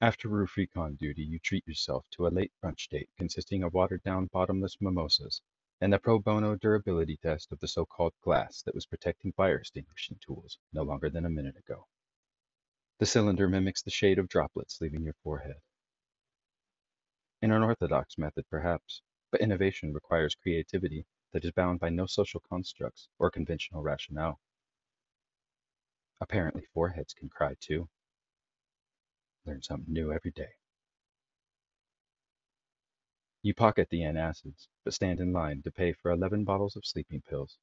After roof recon duty, you treat yourself to a late brunch date consisting of watered-down bottomless mimosas and the pro bono durability test of the so-called glass that was protecting fire extinguishing tools no longer than a minute ago. The cylinder mimics the shade of droplets leaving your forehead. An unorthodox method, perhaps, but innovation requires creativity that is bound by no social constructs or conventional rationale. Apparently, foreheads can cry too. Learn something new every day. You pocket the antacids, but stand in line to pay for 11 bottles of sleeping pills.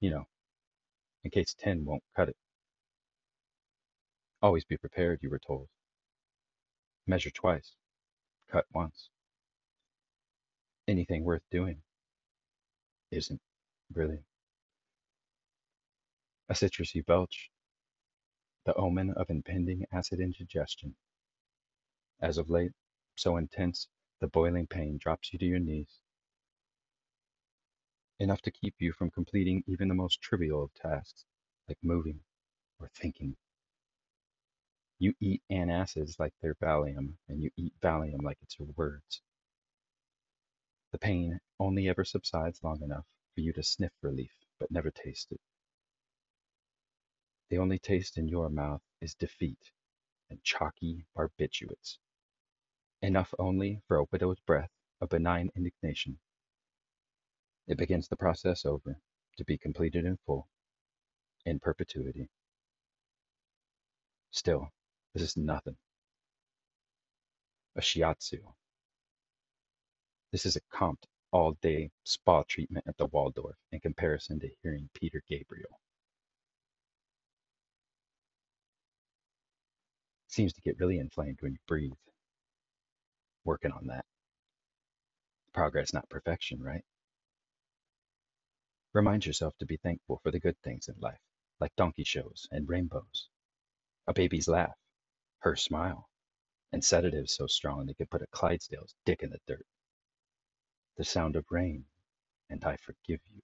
You know, in case 10 won't cut it. Always be prepared, you were told. Measure twice, cut once. Anything worth doing isn't, really. A citrusy belch, the omen of impending acid indigestion. As of late, so intense the boiling pain drops you to your knees. Enough to keep you from completing even the most trivial of tasks, like moving or thinking. You eat antacids like they're Valium, and you eat Valium like it's your words. The pain only ever subsides long enough for you to sniff relief, but never taste it. The only taste in your mouth is defeat and chalky barbiturates. Enough only for a widow's breath of benign indignation. It begins the process over, to be completed in full, in perpetuity. Still, this is nothing. A shiatsu. This is a comped all-day spa treatment at the Waldorf in comparison to hearing Peter Gabriel. Seems to get really inflamed when you breathe. Working on that. Progress, not perfection, right? Remind yourself to be thankful for the good things in life, like donkey shows and rainbows, a baby's laugh, her smile, and sedatives so strong they could put a Clydesdale's dick in the dirt. The sound of rain, and I forgive you.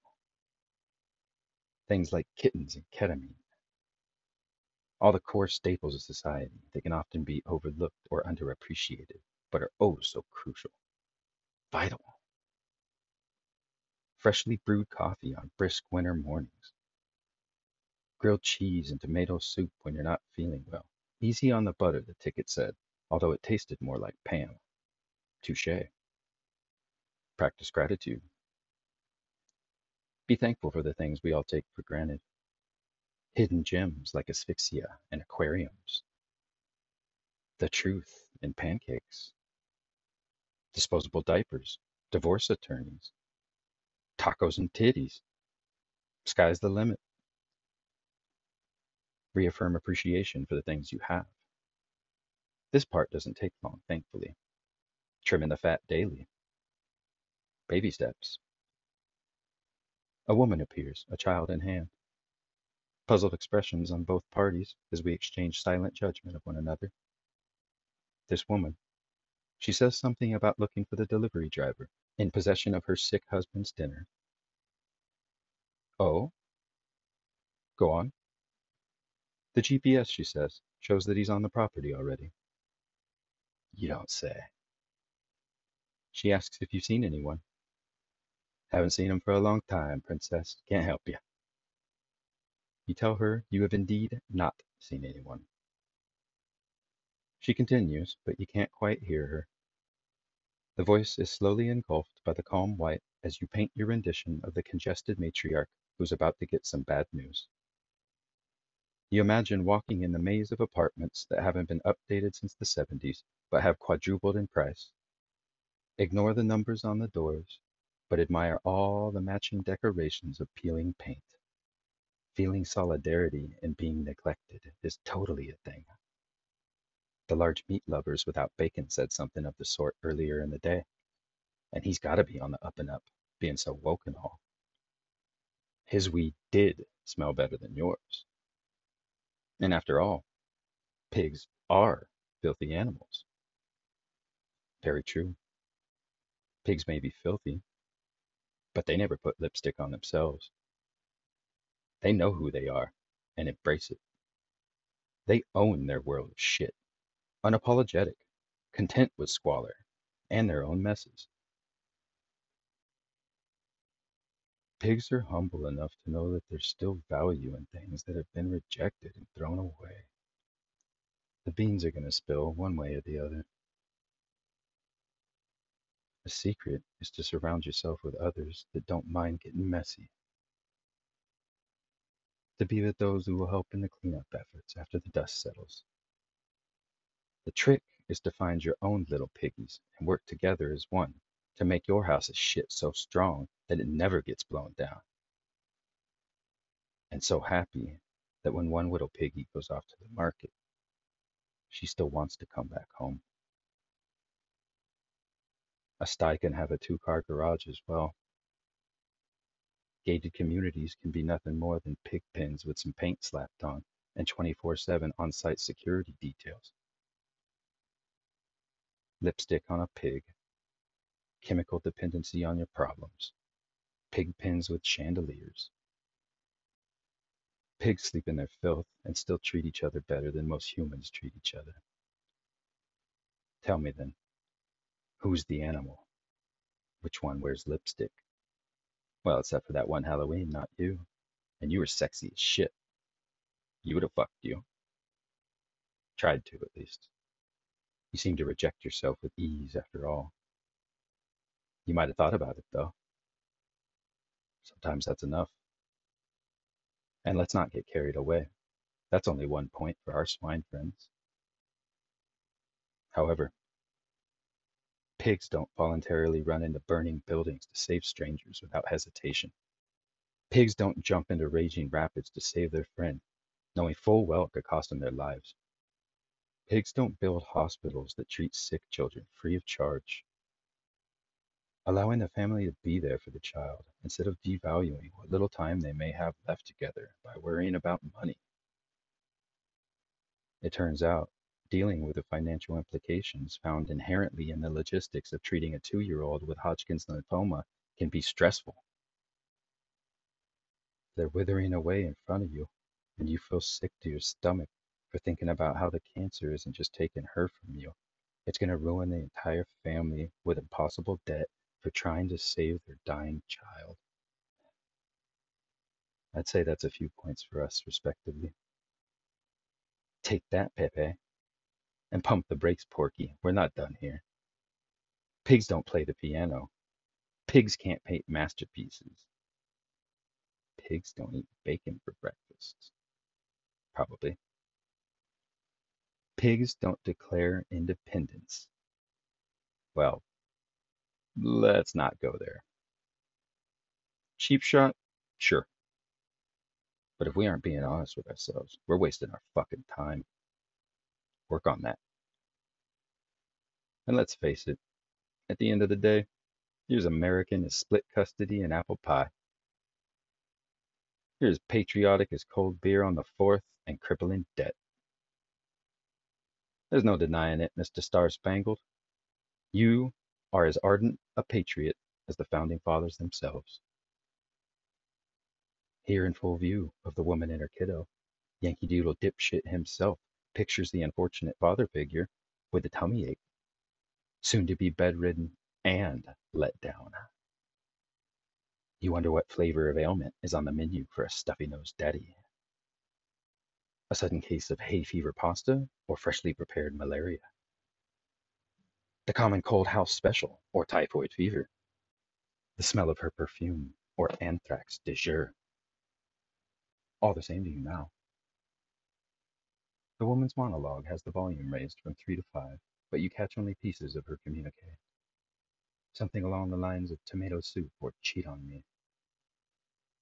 Things like kittens and ketamine. All the core staples of society that can often be overlooked or underappreciated, but are oh so crucial. Vital. Freshly brewed coffee on brisk winter mornings. Grilled cheese and tomato soup when you're not feeling well. Easy on the butter, the ticket said, although it tasted more like Pam. Touche. Practice gratitude. Be thankful for the things we all take for granted. Hidden gems like asphyxia and aquariums. The truth in pancakes. Disposable diapers. Divorce attorneys. Tacos and titties. Sky's the limit. Reaffirm appreciation for the things you have. This part doesn't take long, thankfully. Trimming the fat daily. Baby steps. A woman appears, a child in hand. Puzzled expressions on both parties as we exchange silent judgment of one another. This woman. She says something about looking for the delivery driver, in possession of her sick husband's dinner. Oh? Go on. The GPS, she says, shows that he's on the property already. You don't say. She asks if you've seen anyone. Haven't seen him for a long time, princess. Can't help you. You tell her you have indeed not seen anyone. She continues, but you can't quite hear her. The voice is slowly engulfed by the calm white as you paint your rendition of the congested matriarch who's about to get some bad news. You imagine walking in the maze of apartments that haven't been updated since the 70s but have quadrupled in price. Ignore the numbers on the doors, but admire all the matching decorations of peeling paint. Feeling solidarity in being neglected is totally a thing. The large meat lovers without bacon said something of the sort earlier in the day. And he's got to be on the up and up, being so woke and all. His weed did smell better than yours. And after all, pigs are filthy animals. Very true. Pigs may be filthy, but they never put lipstick on themselves. They know who they are and embrace it. They own their world of shit. unapologetic, content with squalor and their own messes. Pigs are humble enough to know that there's still value in things that have been rejected and thrown away. The beans are going to spill one way or the other. The secret is to surround yourself with others that don't mind getting messy. To be with those who will help in the cleanup efforts after the dust settles. The trick is to find your own little piggies and work together as one to make your house a shit so strong that it never gets blown down. And so happy that when one little piggy goes off to the market, she still wants to come back home. A sty can have a two car garage as well. Gated communities can be nothing more than pig pens with some paint slapped on and 24 7 on site security details. Lipstick on a pig, chemical dependency on your problems, pig pens with chandeliers. Pigs sleep in their filth and still treat each other better than most humans treat each other. Tell me then, who's the animal? Which one wears lipstick? Well, except for that one Halloween, not you. And you were sexy as shit. You would have fucked you. Tried to, at least. You seem to reject yourself with ease, after all. You might have thought about it, though. Sometimes that's enough. And let's not get carried away. That's only one point for our swine friends. However, pigs don't voluntarily run into burning buildings to save strangers without hesitation. Pigs don't jump into raging rapids to save their friend, knowing full well it could cost them their lives. Pigs don't build hospitals that treat sick children free of charge. Allowing the family to be there for the child instead of devaluing what little time they may have left together by worrying about money. It turns out, dealing with the financial implications found inherently in the logistics of treating a two year old with Hodgkin's lymphoma can be stressful. They're withering away in front of you, and you feel sick to your stomach for thinking about how the cancer isn't just taking her from you. It's going to ruin the entire family with impossible debt for trying to save their dying child. I'd say that's a few points for us, respectively. Take that, Pepe. And pump the brakes, Porky. We're not done here. Pigs don't play the piano. Pigs can't paint masterpieces. Pigs don't eat bacon for breakfast. Probably. Pigs don't declare independence. Well, let's not go there. Cheap shot? Sure. But if we aren't being honest with ourselves, we're wasting our fucking time. Work on that. And let's face it, at the end of the day, here's American as split custody and apple pie. You're as patriotic as cold beer on the fourth and crippling debt. There's no denying it, Mr. Star Spangled. You are as ardent a patriot as the founding fathers themselves. Here in full view of the woman and her kiddo, Yankee Doodle dipshit himself pictures the unfortunate father figure with a tummy ache, soon to be bedridden and let down. You wonder what flavor of ailment is on the menu for a stuffy nosed daddy. A sudden case of hay fever pasta or freshly prepared malaria. The common cold house special or typhoid fever. The smell of her perfume or anthrax de jour all the same to you now. The woman's monologue has the volume raised from three to five, but you catch only pieces of her communique. Something along the lines of tomato soup or cheat on me.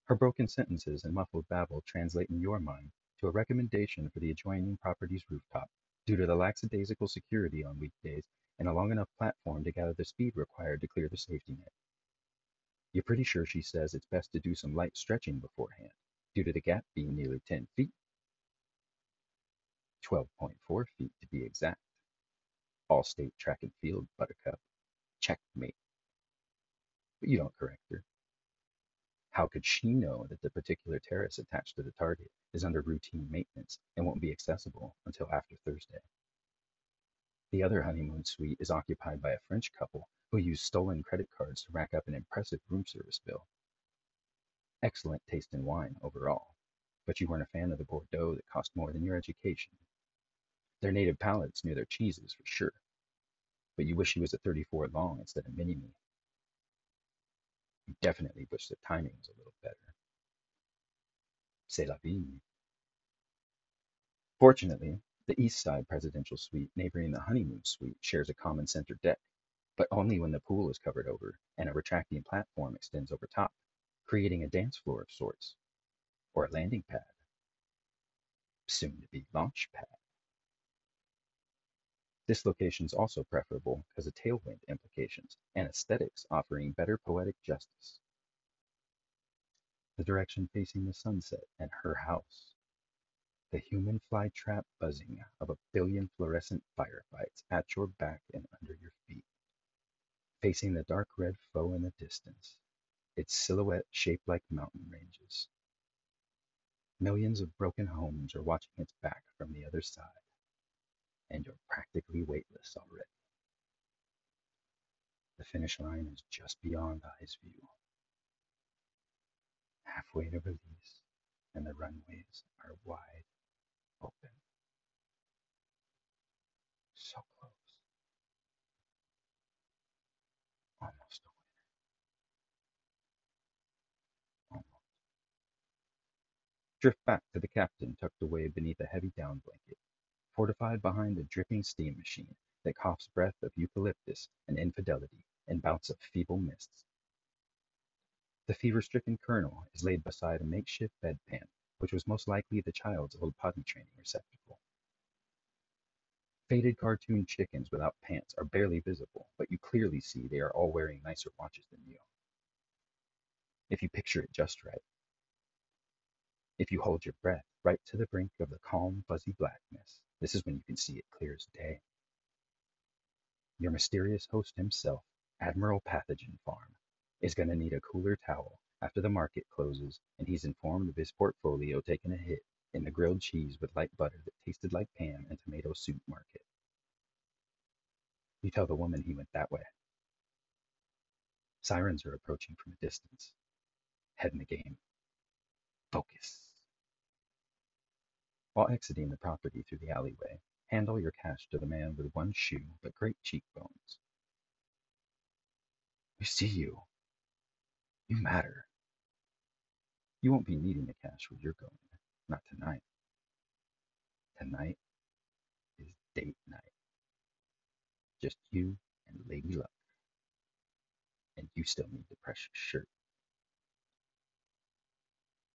Her broken sentences and muffled babble translate in your mind to a recommendation for the adjoining property's rooftop due to the lackadaisical security on weekdays and a long enough platform to gather the speed required to clear the safety net. You're pretty sure she says it's best to do some light stretching beforehand due to the gap being nearly 10 feet. 12.4 feet to be exact. All-state track and field, Buttercup. Checkmate. But you don't correct her. How could she know that the particular terrace attached to the target is under routine maintenance and won't be accessible until after Thursday? The other honeymoon suite is occupied by a French couple who use stolen credit cards to rack up an impressive room service bill. Excellent taste in wine overall, but you weren't a fan of the Bordeaux that cost more than your education. Their native palates knew their cheeses for sure, but you wish he was a 34 long instead of mini me. You definitely wish the timing was a little better. C'est la vie. Fortunately, the east side presidential suite neighboring the honeymoon suite shares a common center deck, but only when the pool is covered over and a retracting platform extends over top, creating a dance floor of sorts, or a landing pad, soon to be launch pad. This location is also preferable because of tailwind implications and aesthetics offering better poetic justice. The direction facing the sunset and her house. The human fly trap buzzing of a billion fluorescent firefights at your back and under your feet. Facing the dark red foe in the distance, its silhouette shaped like mountain ranges. Millions of broken homes are watching its back from the other side and you're practically weightless already. The finish line is just beyond eyes view. Halfway to release, and the runways are wide open. So close. Almost a winner. Almost. Drift back to the captain tucked away beneath a heavy down blanket fortified behind a dripping steam machine that coughs breath of eucalyptus and infidelity and bouts of feeble mists. The fever-stricken colonel is laid beside a makeshift bedpan, which was most likely the child's old potty training receptacle. Faded cartoon chickens without pants are barely visible, but you clearly see they are all wearing nicer watches than you. If you picture it just right. If you hold your breath right to the brink of the calm, fuzzy blackness, this is when you can see it clear as day. Your mysterious host himself, Admiral Pathogen Farm, is going to need a cooler towel after the market closes and he's informed of his portfolio taking a hit in the grilled cheese with light butter that tasted like Pam and tomato soup market. You tell the woman he went that way. Sirens are approaching from a distance. Head in the game. While exiting the property through the alleyway, handle your cash to the man with one shoe but great cheekbones. We see you. You matter. You won't be needing the cash where you're going. Not tonight. Tonight is date night. Just you and Lady Luck. And you still need the precious shirt.